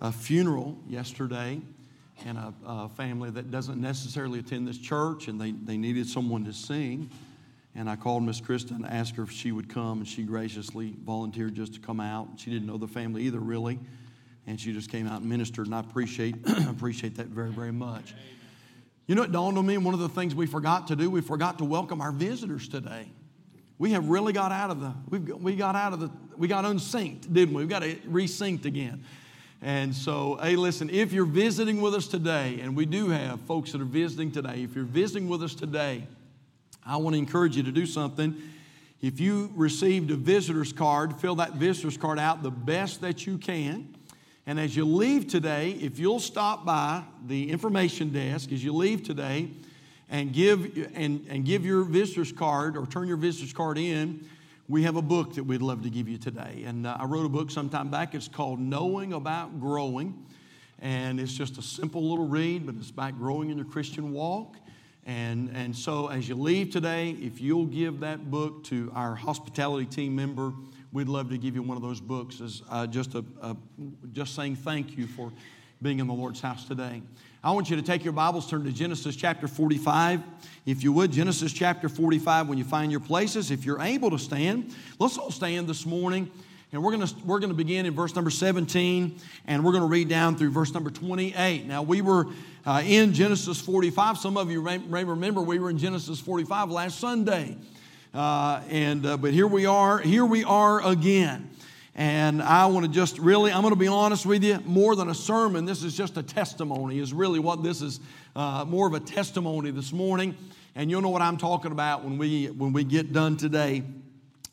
a funeral yesterday and a, a, family that doesn't necessarily attend this church, and they, they needed someone to sing. And I called Miss Krista and asked her if she would come, and she graciously volunteered just to come out. She didn't know the family either, really, and she just came out and ministered, and I appreciate, appreciate that very, very much. You know, it dawned on me, one of the things we forgot to do, we forgot to welcome our visitors today. We have really got out of the, we we got out of the, we got unsynced, didn't we? We got to resynced again. And so, hey, listen, if you're visiting with us today, and we do have folks that are visiting today, if you're visiting with us today, I want to encourage you to do something. If you received a visitor's card, fill that visitor's card out the best that you can. And as you leave today, if you'll stop by the information desk as you leave today and give, and, and give your visitor's card or turn your visitor's card in, we have a book that we'd love to give you today. And uh, I wrote a book sometime back. It's called Knowing About Growing. And it's just a simple little read, but it's about growing in your Christian walk. And, and so as you leave today, if you'll give that book to our hospitality team member, we'd love to give you one of those books as uh, just, a, a, just saying thank you for being in the Lord's house today. I want you to take your Bibles, turn to Genesis chapter 45. If you would, Genesis chapter 45, when you find your places, if you're able to stand, let's all stand this morning. And we're going to we're going to begin in verse number 17, and we're going to read down through verse number 28. Now, we were uh, in Genesis 45. Some of you may, may, remember we were in Genesis 45 last Sunday. Uh, and, uh, but here we are, here we are again. And I want to just really, I'm going to be honest with you, more than a sermon, this is just a testimony, is really what this is, uh, more of a testimony this morning. And you'll know what I'm talking about when we, when we get done today.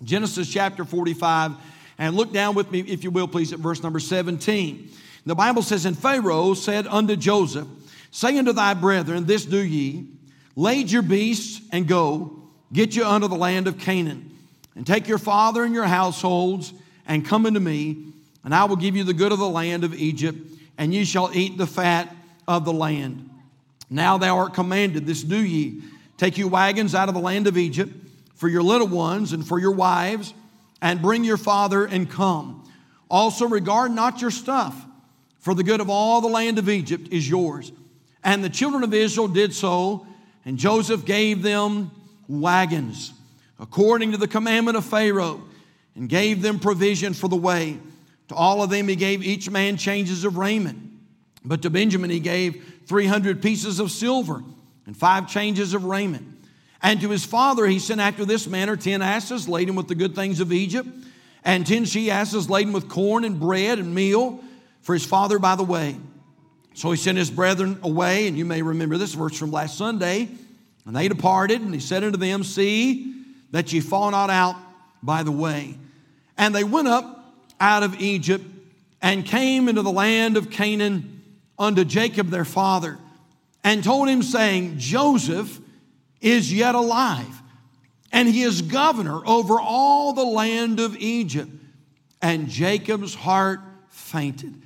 Genesis chapter 45, and look down with me, if you will, please, at verse number 17. The Bible says, And Pharaoh said unto Joseph, Say unto thy brethren, This do ye, lade your beasts and go, get you unto the land of Canaan, and take your father and your households and come unto me, and I will give you the good of the land of Egypt, and ye shall eat the fat of the land. Now thou art commanded, this do ye. Take you wagons out of the land of Egypt for your little ones and for your wives, and bring your father and come. Also regard not your stuff, for the good of all the land of Egypt is yours. And the children of Israel did so, and Joseph gave them wagons according to the commandment of Pharaoh and gave them provision for the way. To all of them he gave each man changes of raiment. But to Benjamin he gave 300 pieces of silver and five changes of raiment. And to his father he sent after this manner 10 asses laden with the good things of Egypt, and 10 she asses laden with corn and bread and meal for his father by the way. So he sent his brethren away, and you may remember this verse from last Sunday. And they departed, and he said unto them, See that ye fall not out by the way. And they went up out of Egypt and came into the land of Canaan unto Jacob their father, and told him, saying, Joseph is yet alive, and he is governor over all the land of Egypt. And Jacob's heart fainted,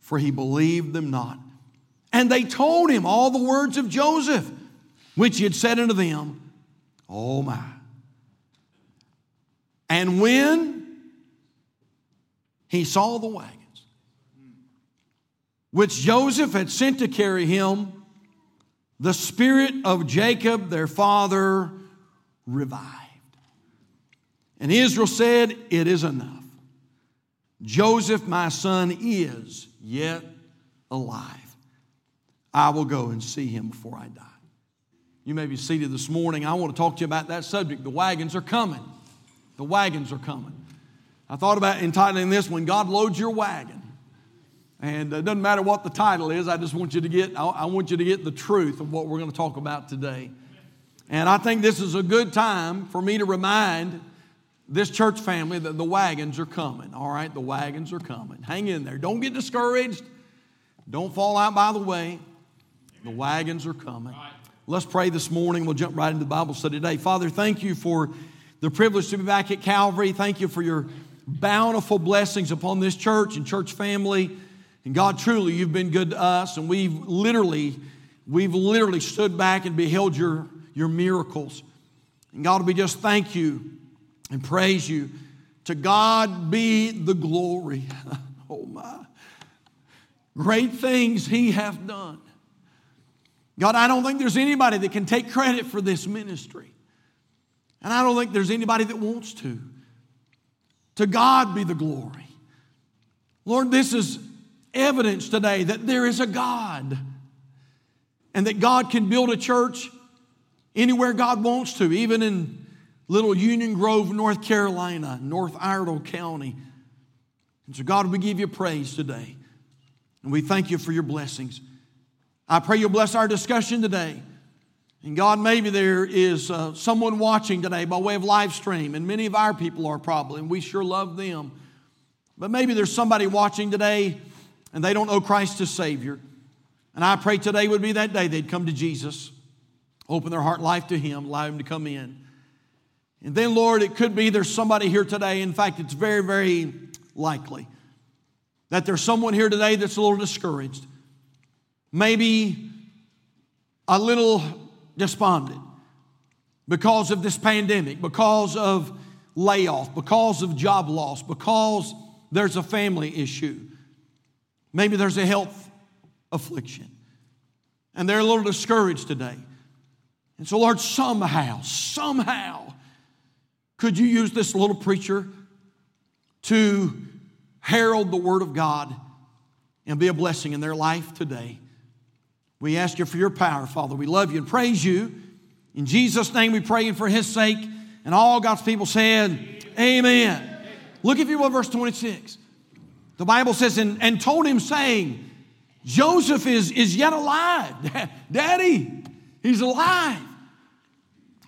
for he believed them not. And they told him all the words of Joseph, which he had said unto them, Oh my. And when he saw the wagons, which Joseph had sent to carry him, the spirit of Jacob, their father, revived. And Israel said, It is enough. Joseph, my son, is yet alive. I will go and see him before I die. You may be seated this morning. I want to talk to you about that subject. The wagons are coming. The wagons are coming. I thought about entitling this When God Loads Your Wagon. And it doesn't matter what the title is, I just want you to get, I want you to get the truth of what we're going to talk about today. And I think this is a good time for me to remind this church family that the wagons are coming. All right, the wagons are coming. Hang in there. Don't get discouraged. Don't fall out by the way. The wagons are coming. Let's pray this morning. We'll jump right into the Bible study today. Father, thank you for the privilege to be back at Calvary. Thank you for your bountiful blessings upon this church and church family. And God, truly, you've been good to us, and we've literally, we've literally stood back and beheld your, your miracles. And God, we just thank you and praise you. To God be the glory. oh my. great things he hath done. God, I don't think there's anybody that can take credit for this ministry. And I don't think there's anybody that wants to. To God be the glory. Lord, this is evidence today that there is a God and that God can build a church anywhere God wants to, even in little Union Grove, North Carolina, North Iredell County. And so, God, we give you praise today. And we thank you for your blessings. I pray you'll bless our discussion today. And God, maybe there is uh, someone watching today by way of live stream, and many of our people are probably, and we sure love them. But maybe there's somebody watching today and they don't know Christ as Savior. And I pray today would be that day they'd come to Jesus, open their heart life to Him, allow Him to come in. And then, Lord, it could be there's somebody here today. In fact, it's very, very likely that there's someone here today that's a little discouraged, maybe a little despondent because of this pandemic, because of layoff, because of job loss, because there's a family issue. Maybe there's a health affliction. And they're a little discouraged today. And so, Lord, somehow, somehow, could you use this little preacher to herald the Word of God and be a blessing in their life today? We ask you for your power, Father. We love you and praise you. In Jesus' name we pray and for his sake. And all God's people said, Amen. Amen. Look if you will, verse 26. The Bible says, and, and told him, saying, Joseph is, is yet alive. Daddy, he's alive.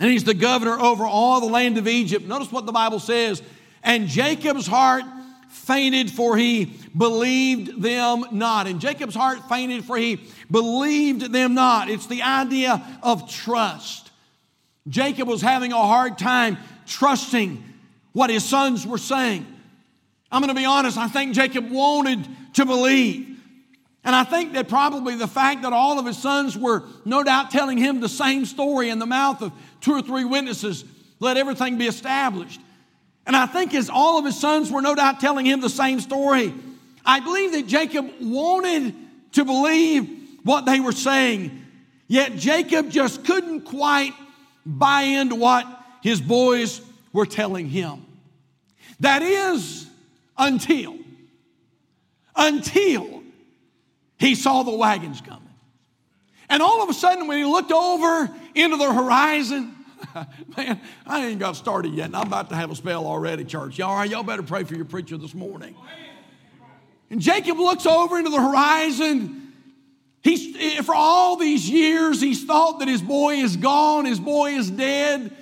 And he's the governor over all the land of Egypt. Notice what the Bible says. And Jacob's heart fainted, for he believed them not. And Jacob's heart fainted, for he believed them not. It's the idea of trust. Jacob was having a hard time trusting what his sons were saying. I'm going to be honest, I think Jacob wanted to believe. And I think that probably the fact that all of his sons were no doubt telling him the same story in the mouth of two or three witnesses let everything be established. And I think as all of his sons were no doubt telling him the same story, I believe that Jacob wanted to believe what they were saying. Yet Jacob just couldn't quite buy into what his boys were telling him. That is until, until he saw the wagons coming. And all of a sudden, when he looked over into the horizon, man, I ain't got started yet, and I'm about to have a spell already, church. Y'all, all right, y'all better pray for your preacher this morning. And Jacob looks over into the horizon. He's, eh, for all these years, he's thought that his boy is gone, his boy is dead.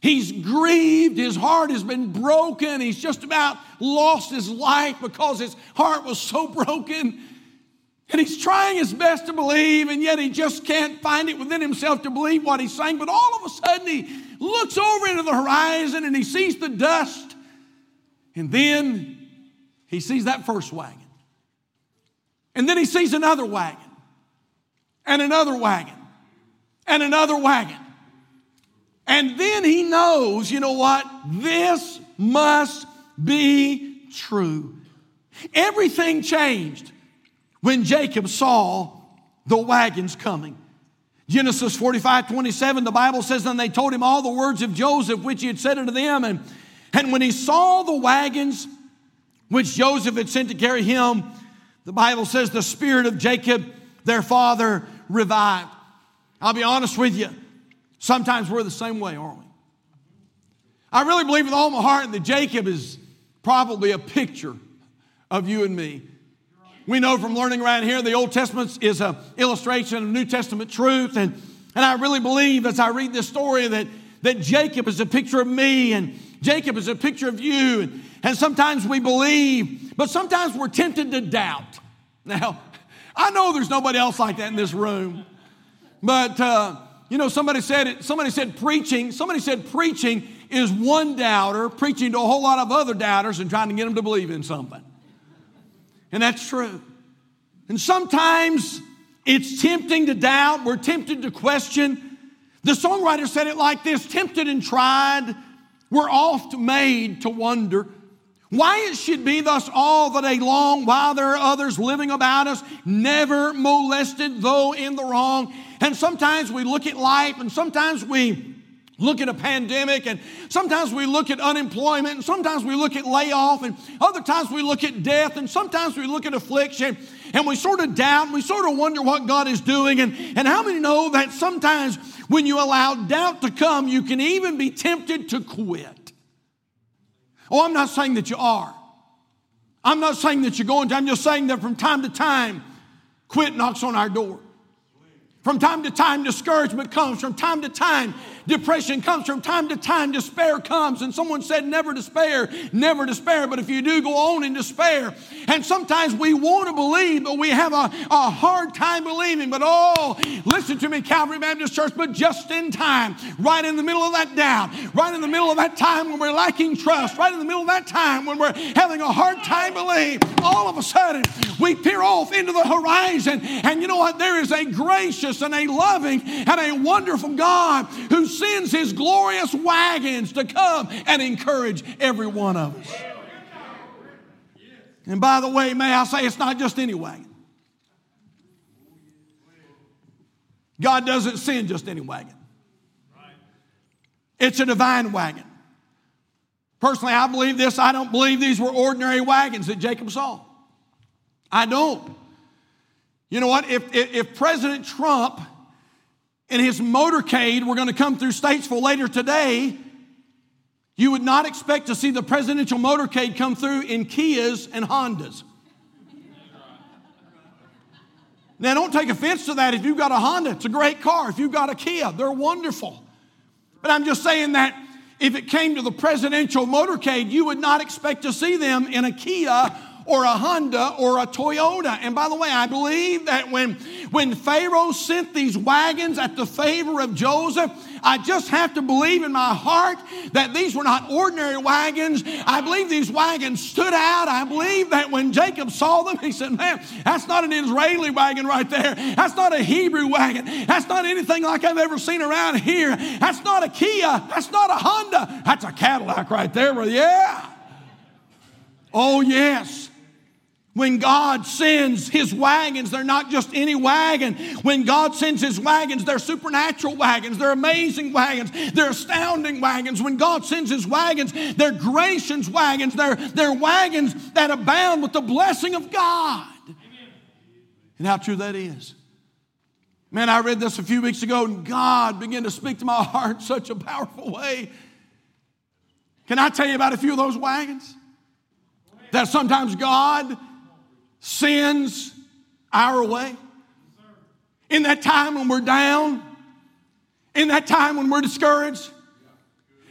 He's grieved, his heart has been broken, he's just about lost his life because his heart was so broken. And he's trying his best to believe, and yet he just can't find it within himself to believe what he's saying. But all of a sudden, he looks over into the horizon and he sees the dust. And then he sees that first wagon. And then he sees another wagon, and another wagon, and another wagon. And then he knows, you know what? This must be true. Everything changed when Jacob saw the wagons coming. Genesis 45 27, the Bible says, And they told him all the words of Joseph, which he had said unto them. And, and when he saw the wagons which Joseph had sent to carry him, the Bible says, the spirit of Jacob, their father, revived. I'll be honest with you. Sometimes we're the same way, aren't we? I really believe with all my heart that Jacob is probably a picture of you and me. We know from learning around here the Old Testament is an illustration of New Testament truth. And, and I really believe as I read this story that, that Jacob is a picture of me and Jacob is a picture of you. And, and sometimes we believe, but sometimes we're tempted to doubt. Now, I know there's nobody else like that in this room, but. Uh, you know, somebody said it, somebody said preaching, somebody said preaching is one doubter preaching to a whole lot of other doubters and trying to get them to believe in something. And that's true. And sometimes it's tempting to doubt, we're tempted to question. The songwriter said it like this tempted and tried, we're oft made to wonder. Why it should be thus all the day long while there are others living about us, never molested, though in the wrong. And sometimes we look at life and sometimes we look at a pandemic and sometimes we look at unemployment and sometimes we look at layoff and other times we look at death and sometimes we look at affliction and we sort of doubt and we sort of wonder what God is doing. And, and how many know that sometimes when you allow doubt to come, you can even be tempted to quit? Oh, I'm not saying that you are. I'm not saying that you're going to. I'm just saying that from time to time, quit knocks on our door. From time to time, discouragement comes. From time to time, Depression comes from time to time, despair comes. And someone said, Never despair, never despair. But if you do, go on in despair. And sometimes we want to believe, but we have a, a hard time believing. But oh, listen to me, Calvary Baptist Church, but just in time, right in the middle of that doubt, right in the middle of that time when we're lacking trust, right in the middle of that time when we're having a hard time believing, all of a sudden we peer off into the horizon. And you know what? There is a gracious and a loving and a wonderful God who sends his glorious wagons to come and encourage every one of us. And by the way, may I say, it's not just any wagon. God doesn't send just any wagon, it's a divine wagon. Personally, I believe this. I don't believe these were ordinary wagons that Jacob saw. I don't. You know what? If, if, if President Trump and his motorcade we're going to come through Statesville later today, you would not expect to see the presidential motorcade come through in Kias and Hondas. Now, don't take offense to that if you've got a Honda. It's a great car. If you've got a Kia, they're wonderful. But I'm just saying that if it came to the presidential motorcade, you would not expect to see them in a Kia or a Honda or a Toyota. And by the way, I believe that when, when Pharaoh sent these wagons at the favor of Joseph, I just have to believe in my heart that these were not ordinary wagons. I believe these wagons stood out. I believe that when Jacob saw them, he said, Man, that's not an Israeli wagon right there. That's not a Hebrew wagon. That's not anything like I've ever seen around here. That's not a Kia. That's not a Honda. That's a Cadillac right there. Yeah. Oh, yes. When God sends his wagons, they're not just any wagon. When God sends his wagons, they're supernatural wagons. They're amazing wagons. They're astounding wagons. When God sends his wagons, they're gracious wagons. They're, they're wagons that abound with the blessing of God. Amen. And how true that is. Man, I read this a few weeks ago, and God began to speak to my heart in such a powerful way. Can I tell you about a few of those wagons? That sometimes God sends our way. In that time when we're down, in that time when we're discouraged,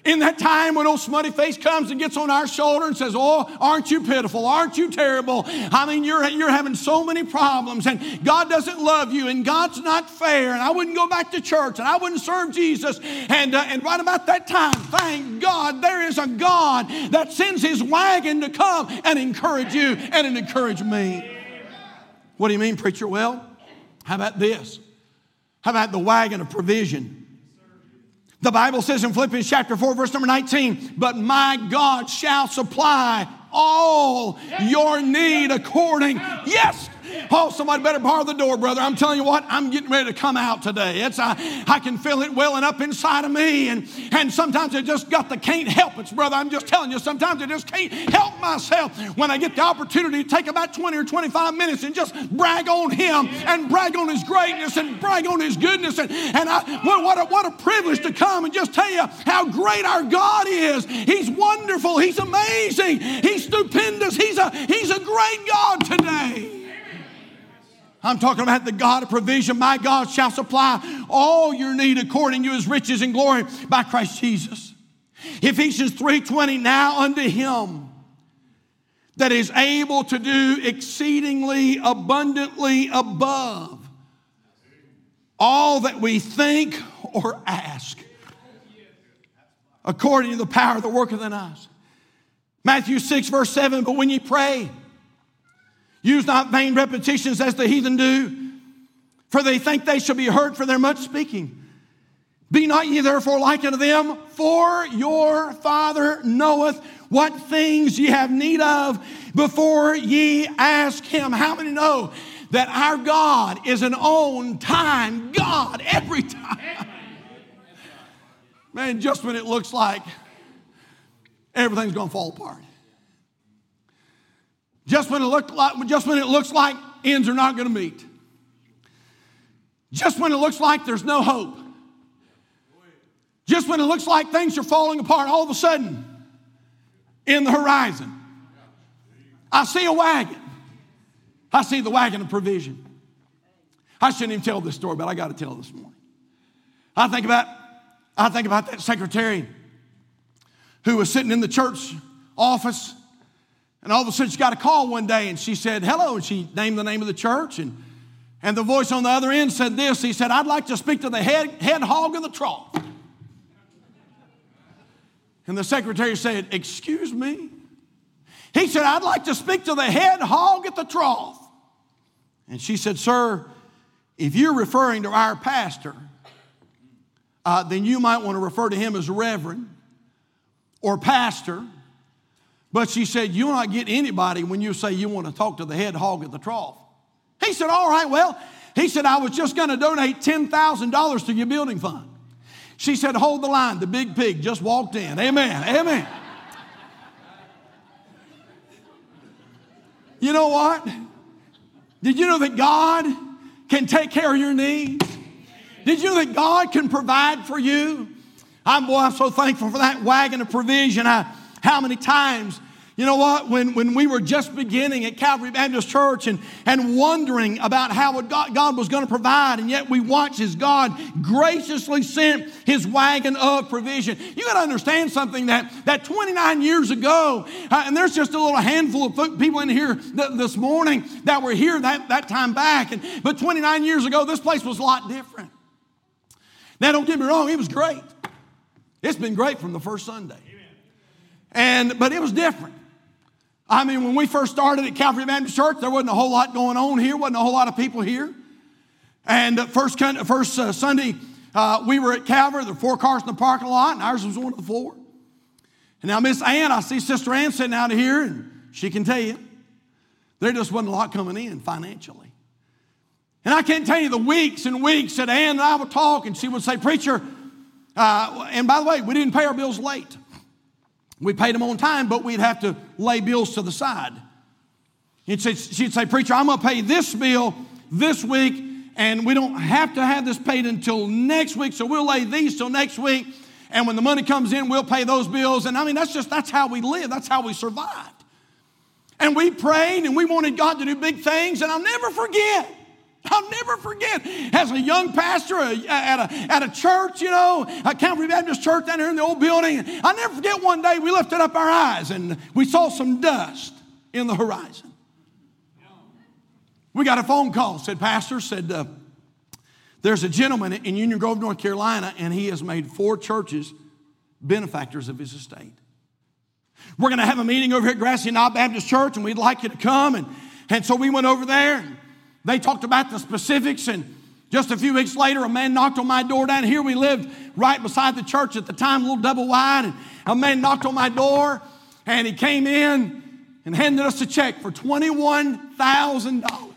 in that time when old smutty face comes and gets on our shoulder and says, Oh, aren't you pitiful? Aren't you terrible? I mean, you're, you're having so many problems and God doesn't love you and God's not fair and I wouldn't go back to church and I wouldn't serve Jesus. And, uh, and right about that time, thank God, there is a God that sends his wagon to come and encourage you and encourage me. What do you mean, preacher? Well, how about this? How about the wagon of provision? The Bible says in Philippians chapter 4, verse number 19, but my God shall supply all your need according, yes, Oh, somebody better bar the door, brother. I'm telling you what, I'm getting ready to come out today. It's I, I can feel it welling up inside of me, and and sometimes I just got the can't help it, brother. I'm just telling you, sometimes I just can't help myself when I get the opportunity to take about 20 or 25 minutes and just brag on Him and brag on His greatness and brag on His goodness, and and I what what a, what a privilege to come and just tell you how great our God is. He's wonderful. He's amazing. He's stupendous. He's a He's a great God today. I'm talking about the God of provision. My God shall supply all your need according to his riches and glory by Christ Jesus. Ephesians 3:20 now unto him that is able to do exceedingly abundantly above all that we think or ask according to the power that worketh in us. Matthew 6 verse 7 but when you pray Use not vain repetitions as the heathen do, for they think they shall be heard for their much speaking. Be not ye therefore like unto them, for your Father knoweth what things ye have need of before ye ask him. How many know that our God is an on time God every time? Man, just when it looks like everything's going to fall apart. Just when it looked like just when it looks like ends are not going to meet. Just when it looks like there's no hope. Just when it looks like things are falling apart, all of a sudden, in the horizon, I see a wagon. I see the wagon of provision. I shouldn't even tell this story, but I got to tell this morning. I think about, I think about that secretary who was sitting in the church office, and all of a sudden she got a call one day, and she said, "Hello," and she named the name of the church, and and the voice on the other end said this. He said, "I'd like to speak to the head head hog of the trough." And the secretary said, "Excuse me." He said, I'd like to speak to the head hog at the trough. And she said, Sir, if you're referring to our pastor, uh, then you might want to refer to him as reverend or pastor. But she said, You'll not get anybody when you say you want to talk to the head hog at the trough. He said, All right, well, he said, I was just going to donate $10,000 to your building fund. She said, Hold the line. The big pig just walked in. Amen. Amen. You know what? Did you know that God can take care of your needs? Did you know that God can provide for you? I'm, boy, I'm so thankful for that wagon of provision. I, how many times you know what? When, when we were just beginning at Calvary Baptist Church and, and wondering about how God, God was going to provide, and yet we watched as God graciously sent his wagon of provision. You got to understand something that, that 29 years ago, uh, and there's just a little handful of people in here th- this morning that were here that, that time back, and, but 29 years ago, this place was a lot different. Now, don't get me wrong, it was great. It's been great from the first Sunday. And, but it was different. I mean, when we first started at Calvary Baptist Church, there wasn't a whole lot going on here, wasn't a whole lot of people here. And first, first uh, Sunday, uh, we were at Calvary. There were four cars in the parking lot, and ours was one of the four. And now, Miss Ann, I see Sister Ann sitting out of here, and she can tell you there just wasn't a lot coming in financially. And I can't tell you the weeks and weeks that Ann and I would talk, and she would say, Preacher, uh, and by the way, we didn't pay our bills late. We paid them on time, but we'd have to lay bills to the side. She'd say, she'd say Preacher, I'm going to pay this bill this week, and we don't have to have this paid until next week, so we'll lay these till next week. And when the money comes in, we'll pay those bills. And I mean, that's just, that's how we live. That's how we survived. And we prayed and we wanted God to do big things. And I'll never forget I'll never forget as a young pastor at a, at a church, you know, a Calvary Baptist church down here in the old building. I'll never forget one day we lifted up our eyes and we saw some dust in the horizon. We got a phone call, said Pastor, said, uh, there's a gentleman in Union Grove, North Carolina, and he has made four churches benefactors of his estate. We're going to have a meeting over here at Grassy Knob Baptist Church, and we'd like you to come. And, and so we went over there. They talked about the specifics, and just a few weeks later, a man knocked on my door down here. We lived right beside the church at the time, a little double wide, and a man knocked on my door, and he came in and handed us a check for $21,000.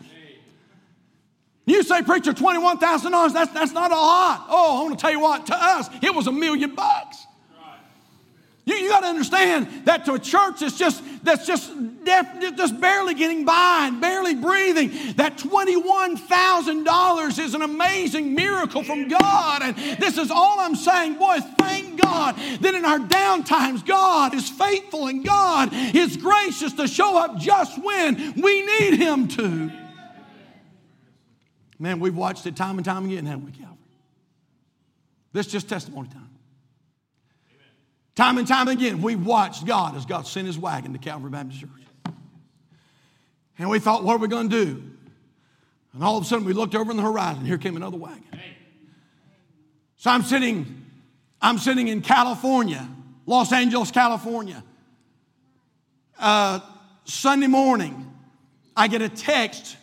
You say, preacher, $21,000, that's, that's not a lot. Oh, I want to tell you what, to us, it was a million bucks. You, you got to understand that to a church that's just that's just just barely getting by and barely breathing, that twenty-one thousand dollars is an amazing miracle from God. And this is all I'm saying, boy. Thank God that in our down times, God is faithful and God is gracious to show up just when we need Him to. Man, we've watched it time and time again, haven't we, Calvary? This is just testimony time. Time and time again, we watched God as God sent his wagon to Calvary Baptist Church. And we thought, what are we going to do? And all of a sudden, we looked over in the horizon. Here came another wagon. So I'm sitting, I'm sitting in California, Los Angeles, California. Uh, Sunday morning, I get a text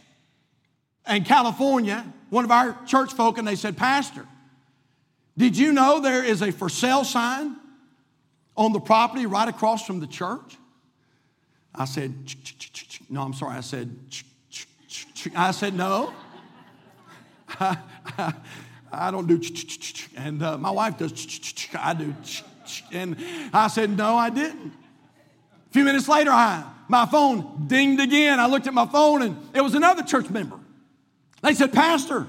in California, one of our church folk, and they said, Pastor, did you know there is a for sale sign on the property right across from the church? I said, no, I'm sorry. I said, I said, no. I don't do, and uh, my wife does, I do, and I said, no, I didn't. A few minutes later, I, my phone dinged again. I looked at my phone and it was another church member. They said, Pastor,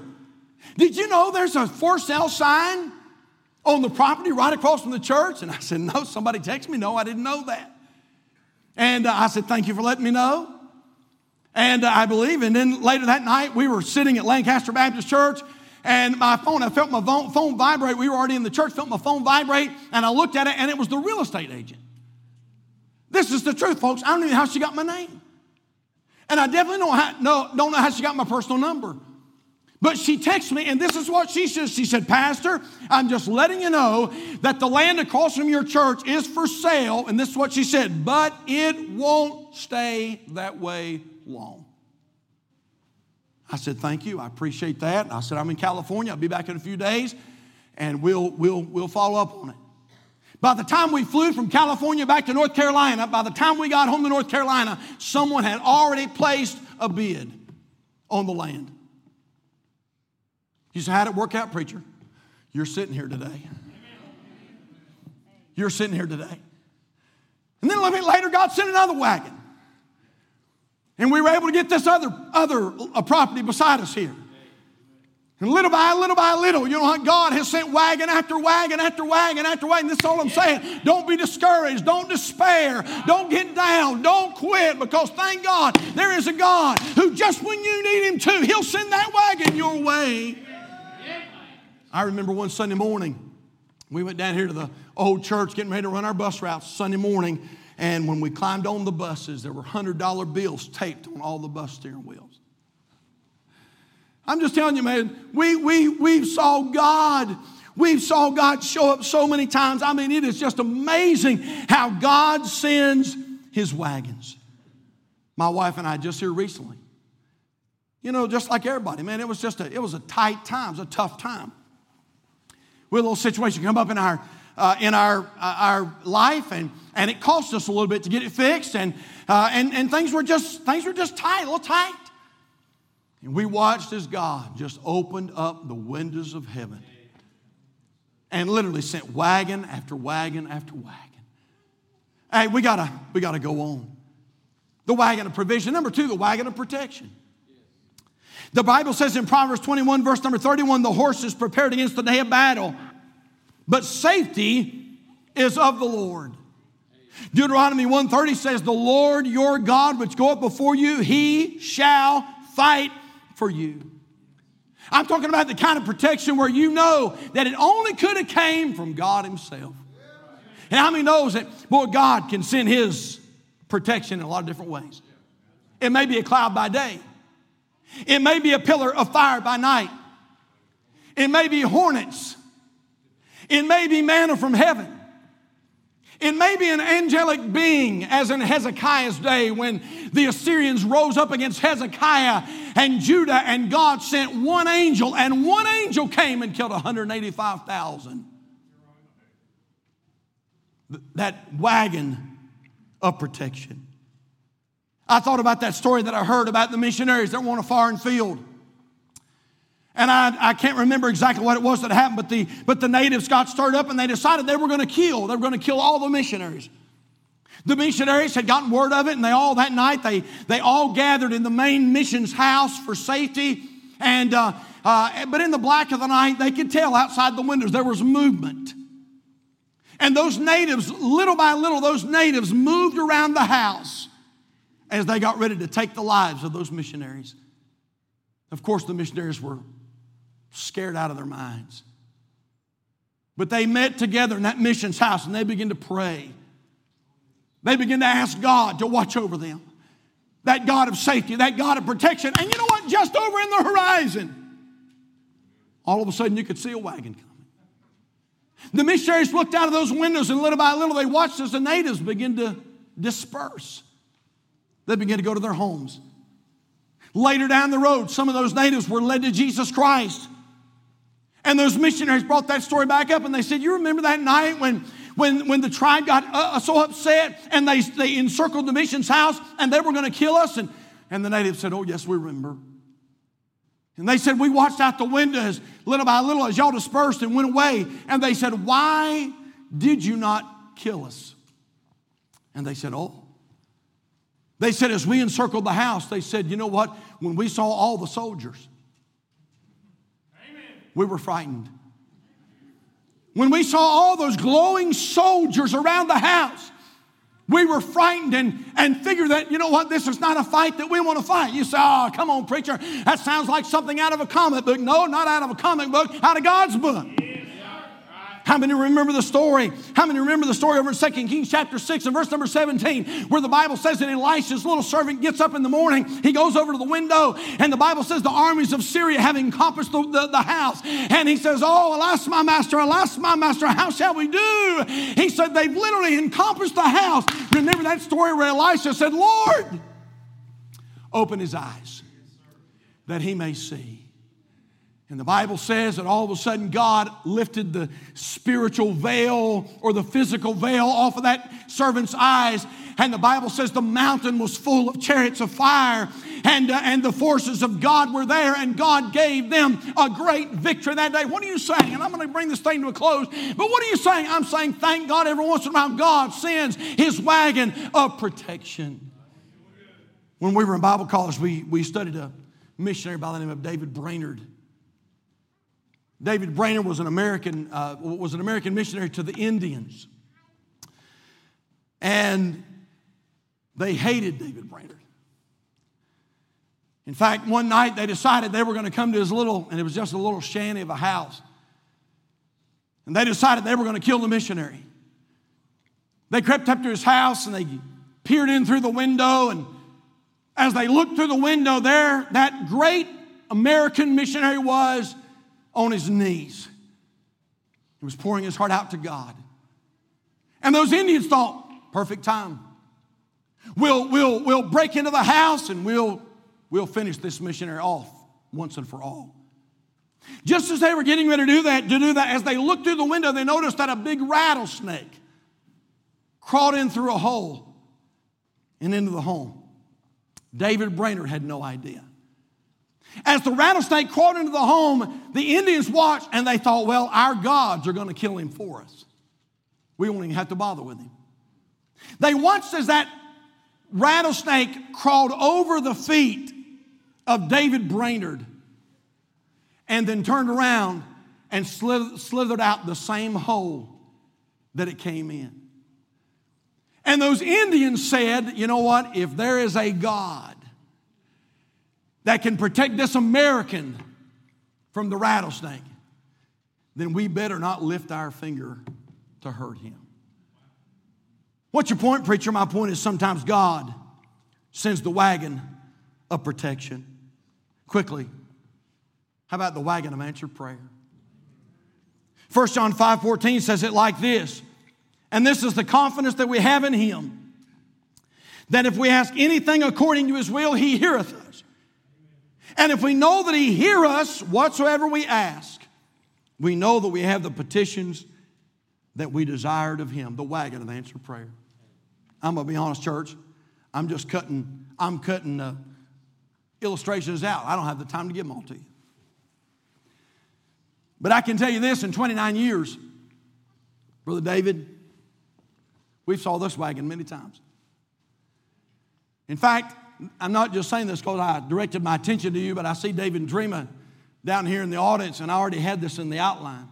did you know there's a for sale sign on the property right across from the church? And I said, No, somebody texted me. No, I didn't know that. And uh, I said, Thank you for letting me know. And uh, I believe, and then later that night, we were sitting at Lancaster Baptist Church, and my phone, I felt my phone vibrate. We were already in the church, felt my phone vibrate, and I looked at it, and it was the real estate agent. This is the truth, folks. I don't even know how she got my name. And I definitely don't, how, no, don't know how she got my personal number. But she texted me, and this is what she said. She said, Pastor, I'm just letting you know that the land across from your church is for sale. And this is what she said, but it won't stay that way long. I said, Thank you. I appreciate that. I said, I'm in California. I'll be back in a few days, and we'll, we'll, we'll follow up on it. By the time we flew from California back to North Carolina, by the time we got home to North Carolina, someone had already placed a bid on the land. You say, How'd it work out, preacher? You're sitting here today. You're sitting here today. And then a little bit later, God sent another wagon. And we were able to get this other, other uh, property beside us here. And little by little by little, you know how God has sent wagon after wagon after wagon after wagon. This is all I'm saying. Don't be discouraged. Don't despair. Don't get down. Don't quit because thank God there is a God who just when you need Him to, He'll send that wagon your way. I remember one Sunday morning, we went down here to the old church getting ready to run our bus routes Sunday morning. And when we climbed on the buses, there were $100 bills taped on all the bus steering wheels. I'm just telling you, man, we, we, we saw God. We saw God show up so many times. I mean, it is just amazing how God sends his wagons. My wife and I just here recently. You know, just like everybody, man, it was just a, it was a tight time, it was a tough time. We a little situation come up in our uh, in our uh, our life, and and it cost us a little bit to get it fixed, and uh, and and things were just things were just tight, a little tight. And we watched as God just opened up the windows of heaven and literally sent wagon after wagon after wagon. Hey, we gotta, we gotta go on. The wagon of provision. Number two, the wagon of protection. The Bible says in Proverbs 21, verse number 31, the horse is prepared against the day of battle, but safety is of the Lord. Deuteronomy 130 says, The Lord your God, which goeth before you, he shall fight for you. I'm talking about the kind of protection where you know that it only could have came from God Himself. And how many knows that, boy, God can send His protection in a lot of different ways? It may be a cloud by day. It may be a pillar of fire by night. It may be hornets. It may be manna from heaven. It may be an angelic being, as in Hezekiah's day when the Assyrians rose up against Hezekiah and Judah, and God sent one angel, and one angel came and killed 185,000. That wagon of protection. I thought about that story that I heard about the missionaries that won a foreign field. And I, I can't remember exactly what it was that happened, but the, but the natives got stirred up and they decided they were going to kill. They were going to kill all the missionaries. The missionaries had gotten word of it, and they all that night they, they all gathered in the main missions house for safety. And uh, uh, but in the black of the night, they could tell outside the windows there was movement. And those natives, little by little, those natives moved around the house as they got ready to take the lives of those missionaries. Of course, the missionaries were scared out of their minds. But they met together in that missions house and they began to pray. They began to ask God to watch over them. That God of safety, that God of protection. And you know what? Just over in the horizon, all of a sudden you could see a wagon coming. The missionaries looked out of those windows and little by little they watched as the natives begin to disperse. They began to go to their homes. Later down the road, some of those natives were led to Jesus Christ. And those missionaries brought that story back up and they said, You remember that night when, when, when the tribe got uh, so upset and they, they encircled the mission's house and they were going to kill us. And, and the natives said, Oh, yes, we remember. And they said, We watched out the windows little by little as y'all dispersed and went away. And they said, Why did you not kill us? And they said, Oh. They said, As we encircled the house, they said, You know what? When we saw all the soldiers, Amen. we were frightened. When we saw all those glowing soldiers around the house, we were frightened and, and figured that, you know what, this is not a fight that we want to fight. You say, oh, come on, preacher, that sounds like something out of a comic book. No, not out of a comic book, out of God's book. How many remember the story? How many remember the story over in 2 Kings chapter 6 and verse number 17, where the Bible says that Elisha's little servant gets up in the morning, he goes over to the window, and the Bible says the armies of Syria have encompassed the, the, the house. And he says, Oh, alas, my master, alas, my master, how shall we do? He said, They've literally encompassed the house. Remember that story where Elisha said, Lord, open his eyes that he may see. And the Bible says that all of a sudden God lifted the spiritual veil or the physical veil off of that servant's eyes. And the Bible says the mountain was full of chariots of fire, and, uh, and the forces of God were there, and God gave them a great victory that day. What are you saying? And I'm going to bring this thing to a close. But what are you saying? I'm saying, thank God every once in a while God sends his wagon of protection. When we were in Bible college, we, we studied a missionary by the name of David Brainerd. David Brainerd was an American, uh, was an American missionary to the Indians. And they hated David Brainerd. In fact, one night they decided they were going to come to his little, and it was just a little shanty of a house. And they decided they were going to kill the missionary. They crept up to his house and they peered in through the window. And as they looked through the window, there, that great American missionary was on his knees. He was pouring his heart out to God. And those Indians thought, perfect time. We'll, we'll, we'll break into the house and we'll, we'll finish this missionary off once and for all. Just as they were getting ready to do that, to do that, as they looked through the window, they noticed that a big rattlesnake crawled in through a hole and into the home. David Brainerd had no idea. As the rattlesnake crawled into the home, the Indians watched and they thought, well, our gods are going to kill him for us. We won't even have to bother with him. They watched as that rattlesnake crawled over the feet of David Brainerd and then turned around and slithered out the same hole that it came in. And those Indians said, you know what? If there is a God, that can protect this American from the rattlesnake, then we better not lift our finger to hurt him. What's your point, preacher? My point is sometimes God sends the wagon of protection. Quickly, how about the wagon of answered prayer? 1 John 5 14 says it like this, and this is the confidence that we have in him that if we ask anything according to his will, he heareth us. And if we know that He hear us whatsoever we ask, we know that we have the petitions that we desired of Him, the wagon of answered prayer. I'm gonna be honest, church. I'm just cutting. I'm cutting uh, illustrations out. I don't have the time to give them all to you. But I can tell you this: in 29 years, Brother David, we've saw this wagon many times. In fact, I'm not just saying this because I directed my attention to you, but I see David Dreama down here in the audience, and I already had this in the outline.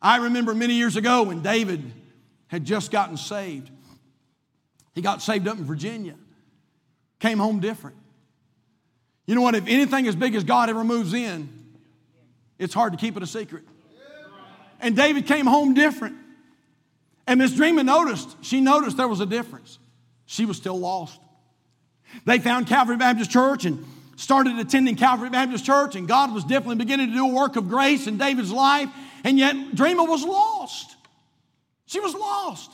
I remember many years ago when David had just gotten saved. He got saved up in Virginia, came home different. You know what? If anything as big as God ever moves in, it's hard to keep it a secret. And David came home different. And Miss Dreama noticed, she noticed there was a difference. She was still lost. They found Calvary Baptist Church and started attending Calvary Baptist Church, and God was definitely beginning to do a work of grace in David's life, and yet Dreama was lost. She was lost.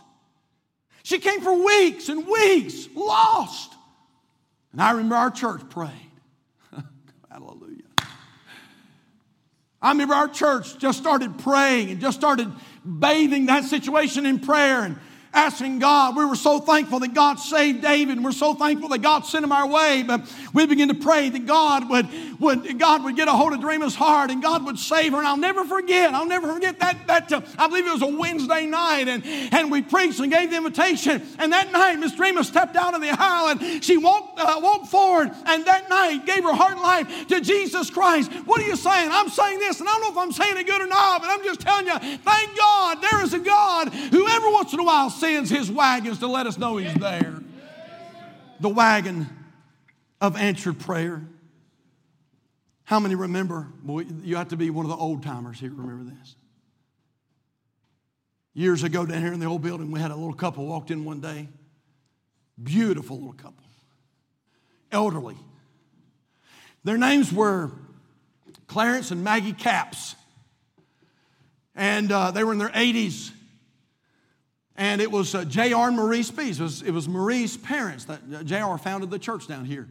She came for weeks and weeks, lost. And I remember our church prayed. Hallelujah. I remember our church just started praying and just started bathing that situation in prayer. And asking God. We were so thankful that God saved David, and we're so thankful that God sent him our way. But we began to pray that God would, would God would get a hold of Dreama's heart and God would save her. And I'll never forget, I'll never forget that, that uh, I believe it was a Wednesday night, and, and we preached and gave the invitation. And that night, Miss Dreama stepped out of the aisle and she walked, uh, walked forward, and that night gave her heart and life to Jesus Christ. What are you saying? I'm saying this, and I don't know if I'm saying it good or not, but I'm just telling you, thank God there is a God who every once in a while sends his wagons to let us know he's there. The wagon of answered prayer. How many remember? Boy, you have to be one of the old timers here. Remember this. Years ago, down here in the old building, we had a little couple walked in one day. Beautiful little couple, elderly. Their names were Clarence and Maggie Capps. And uh, they were in their 80s. And it was uh, J.R. and Marie Spees. It was, it was Marie's parents that uh, J.R. founded the church down here.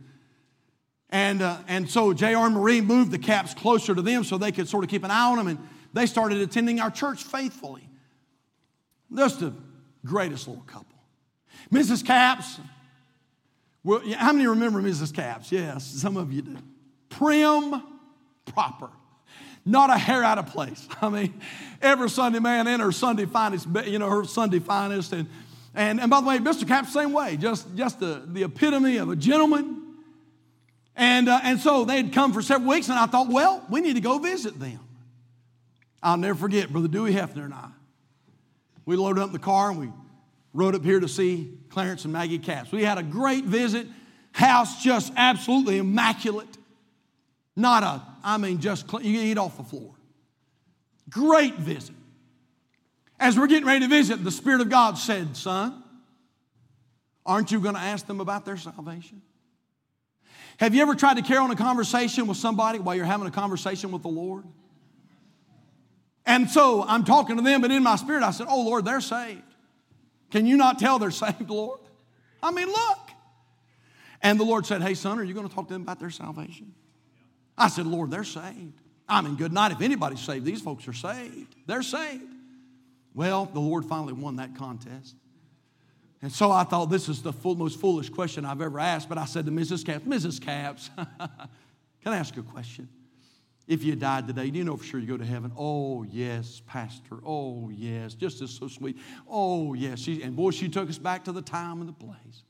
And, uh, and so J.R. and Marie moved the Capps closer to them so they could sort of keep an eye on them. And they started attending our church faithfully. Just the greatest little couple. Mrs. Capps, well, how many remember Mrs. Capps? Yes, some of you do. Prim, proper not a hair out of place. I mean, every Sunday man in her Sunday finest, you know, her Sunday finest. And, and, and by the way, Mr. Cap, same way, just, just the, the epitome of a gentleman. And, uh, and so they had come for several weeks, and I thought, well, we need to go visit them. I'll never forget, Brother Dewey Hefner and I. We loaded up the car and we rode up here to see Clarence and Maggie Capps. We had a great visit, house just absolutely immaculate. Not a, I mean, just you eat off the floor. Great visit. As we're getting ready to visit, the Spirit of God said, Son, aren't you going to ask them about their salvation? Have you ever tried to carry on a conversation with somebody while you're having a conversation with the Lord? And so I'm talking to them, but in my spirit, I said, Oh, Lord, they're saved. Can you not tell they're saved, Lord? I mean, look. And the Lord said, Hey, son, are you going to talk to them about their salvation? I said, Lord, they're saved. I mean, good night. If anybody's saved, these folks are saved. They're saved. Well, the Lord finally won that contest. And so I thought this is the full, most foolish question I've ever asked, but I said to Mrs. Capps, Mrs. Capps, can I ask you a question? If you died today, do you know for sure you go to heaven? Oh, yes, Pastor. Oh, yes. Just as so sweet. Oh, yes. She, and boy, she took us back to the time and the place.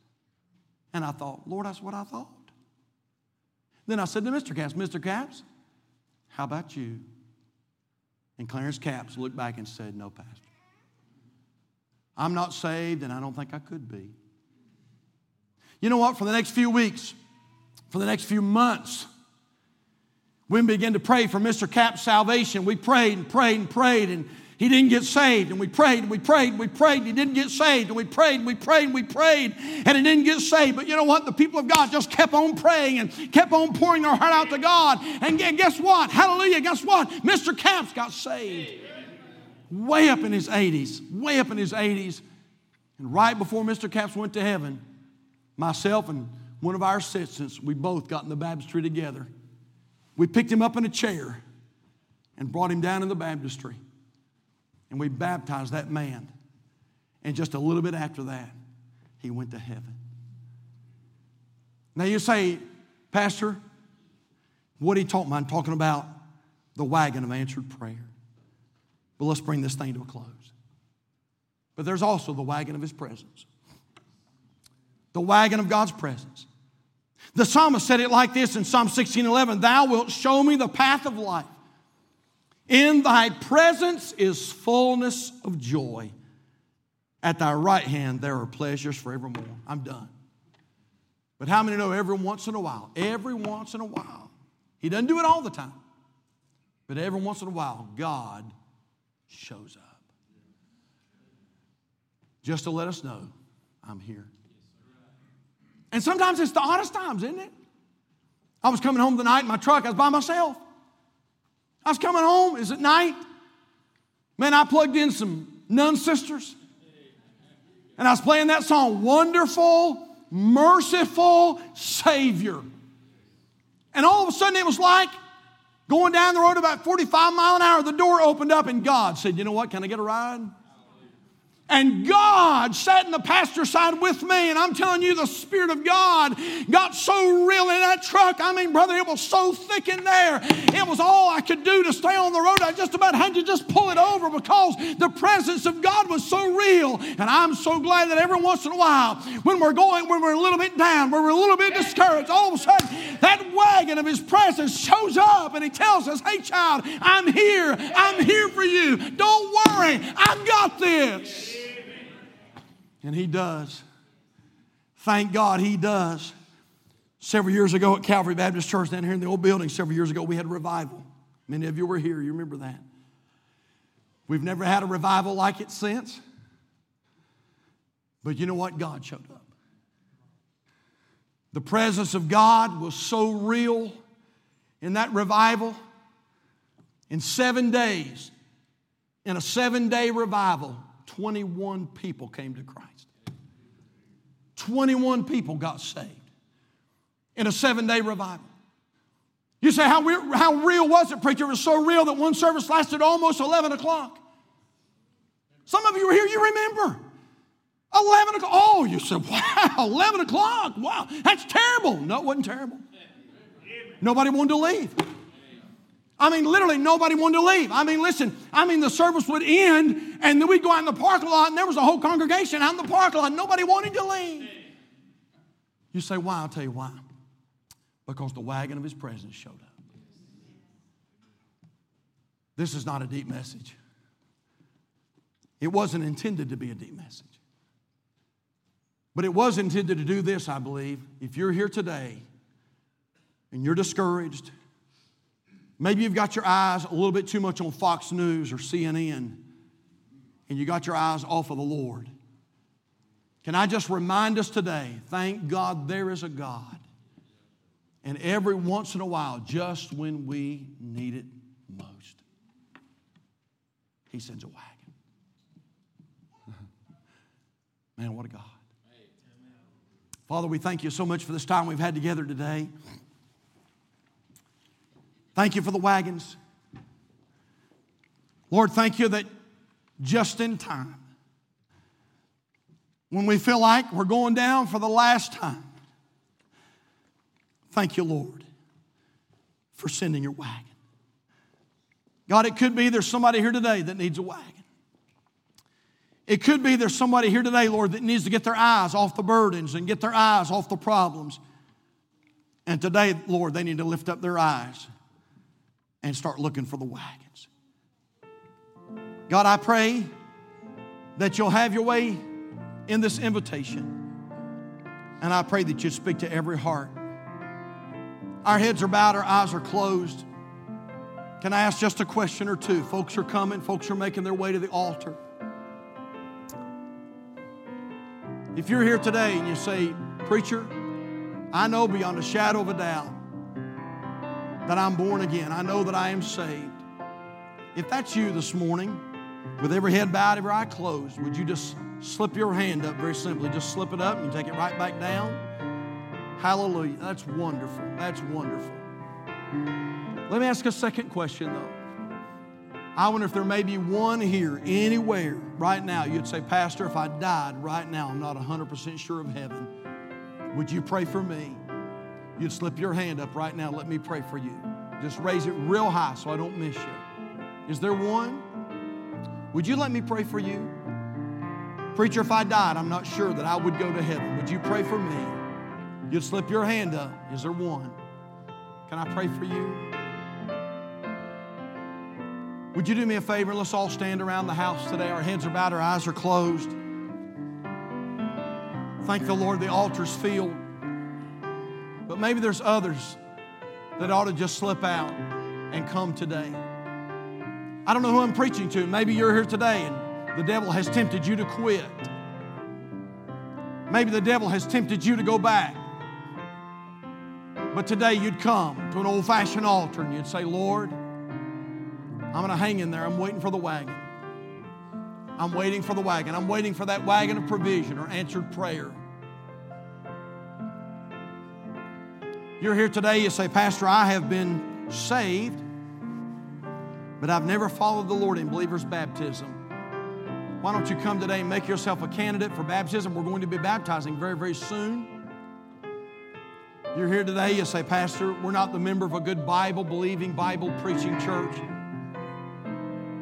And I thought, Lord, that's what I thought. Then I said to Mr. Capps, Mr. Capps, how about you? And Clarence Capps looked back and said, No, Pastor. I'm not saved and I don't think I could be. You know what? For the next few weeks, for the next few months, we began to pray for Mr. Capps' salvation. We prayed and prayed and prayed, and he didn't get saved, and we prayed and we prayed and we prayed, and he didn't get saved, and we prayed and we prayed and we prayed, and he didn't get saved. But you know what? The people of God just kept on praying and kept on pouring their heart out to God. And guess what? Hallelujah. Guess what? Mr. Capps got saved. Way up in his 80s, way up in his 80s. And right before Mr. Capps went to heaven, myself and one of our assistants, we both got in the baptistry together. We picked him up in a chair and brought him down in the baptistry and we baptized that man. And just a little bit after that, he went to heaven. Now you say, Pastor, what he taught me, I'm talking about the wagon of answered prayer. But let's bring this thing to a close. But there's also the wagon of his presence. The wagon of God's presence. The psalmist said it like this in Psalm 16:11, Thou wilt show me the path of life. In thy presence is fullness of joy. At thy right hand there are pleasures forevermore. I'm done. But how many know every once in a while, every once in a while, he doesn't do it all the time, but every once in a while, God shows up. Just to let us know I'm here. And sometimes it's the oddest times, isn't it? I was coming home tonight in my truck, I was by myself. I was coming home, is it night? Man, I plugged in some nun sisters. And I was playing that song, Wonderful, Merciful Savior. And all of a sudden it was like Going down the road about 45 mile an hour, the door opened up and God said, You know what? Can I get a ride? And God sat in the pastor's side with me, and I'm telling you, the Spirit of God got so real in that truck. I mean, brother, it was so thick in there. It was all I could do to stay on the road. I just about had to just pull it over because the presence of God was so real. And I'm so glad that every once in a while, when we're going, when we're a little bit down, when we're a little bit discouraged, all of a sudden that wagon of His presence shows up and He tells us, Hey, child, I'm here. I'm here for you. Don't worry. I've got this. And He does. Thank God He does. Several years ago at Calvary Baptist Church down here in the old building, several years ago, we had a revival. Many of you were here, you remember that. We've never had a revival like it since. But you know what? God showed up. The presence of God was so real in that revival. In seven days, in a seven day revival, 21 people came to Christ. 21 people got saved in a seven day revival. You say, how, real, how real was it, preacher? It was so real that one service lasted almost 11 o'clock. Some of you were here, you remember. 11 o'clock. Oh, you said, wow, 11 o'clock. Wow, that's terrible. No, it wasn't terrible. Nobody wanted to leave. I mean, literally, nobody wanted to leave. I mean, listen, I mean, the service would end, and then we'd go out in the parking lot, and there was a whole congregation out in the parking lot. Nobody wanted to leave. You say, why? I'll tell you why. Because the wagon of his presence showed up. This is not a deep message. It wasn't intended to be a deep message. But it was intended to do this, I believe. If you're here today and you're discouraged, Maybe you've got your eyes a little bit too much on Fox News or CNN, and you got your eyes off of the Lord. Can I just remind us today thank God there is a God. And every once in a while, just when we need it most, He sends a wagon. Man, what a God. Father, we thank you so much for this time we've had together today. Thank you for the wagons. Lord, thank you that just in time, when we feel like we're going down for the last time, thank you, Lord, for sending your wagon. God, it could be there's somebody here today that needs a wagon. It could be there's somebody here today, Lord, that needs to get their eyes off the burdens and get their eyes off the problems. And today, Lord, they need to lift up their eyes and start looking for the wagons. God, I pray that you'll have your way in this invitation. And I pray that you speak to every heart. Our heads are bowed, our eyes are closed. Can I ask just a question or two? Folks are coming, folks are making their way to the altar. If you're here today and you say, Preacher, I know beyond a shadow of a doubt that I'm born again. I know that I am saved. If that's you this morning, with every head bowed, every eye closed, would you just slip your hand up very simply? Just slip it up and take it right back down. Hallelujah. That's wonderful. That's wonderful. Let me ask a second question, though. I wonder if there may be one here, anywhere, right now, you'd say, Pastor, if I died right now, I'm not 100% sure of heaven. Would you pray for me? You'd slip your hand up right now. Let me pray for you. Just raise it real high so I don't miss you. Is there one? Would you let me pray for you? Preacher, if I died, I'm not sure that I would go to heaven. Would you pray for me? You'd slip your hand up. Is there one? Can I pray for you? Would you do me a favor? Let's all stand around the house today. Our heads are bowed, our eyes are closed. Thank the Lord, the altar's filled. But maybe there's others that ought to just slip out and come today. I don't know who I'm preaching to. Maybe you're here today and the devil has tempted you to quit. Maybe the devil has tempted you to go back. But today you'd come to an old fashioned altar and you'd say, Lord, I'm going to hang in there. I'm waiting for the wagon. I'm waiting for the wagon. I'm waiting for that wagon of provision or answered prayer. You're here today, you say, Pastor, I have been saved, but I've never followed the Lord in believer's baptism. Why don't you come today and make yourself a candidate for baptism? We're going to be baptizing very, very soon. You're here today, you say, Pastor, we're not the member of a good Bible believing, Bible preaching church,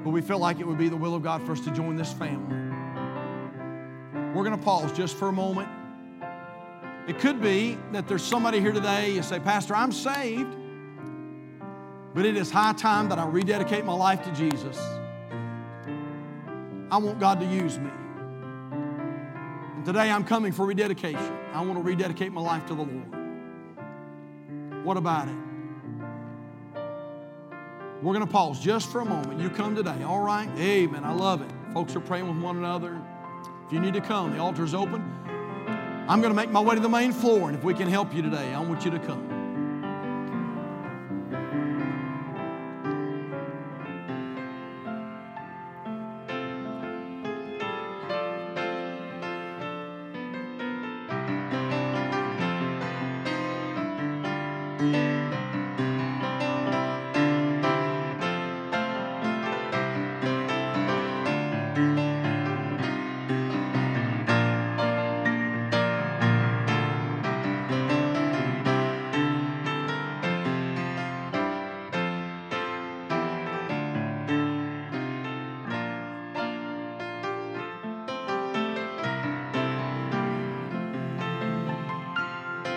but we feel like it would be the will of God for us to join this family. We're going to pause just for a moment. It could be that there's somebody here today, you say, Pastor, I'm saved, but it is high time that I rededicate my life to Jesus. I want God to use me. And today I'm coming for rededication. I want to rededicate my life to the Lord. What about it? We're going to pause just for a moment. You come today, all right? Amen. I love it. Folks are praying with one another. If you need to come, the altar's open. I'm going to make my way to the main floor, and if we can help you today, I want you to come.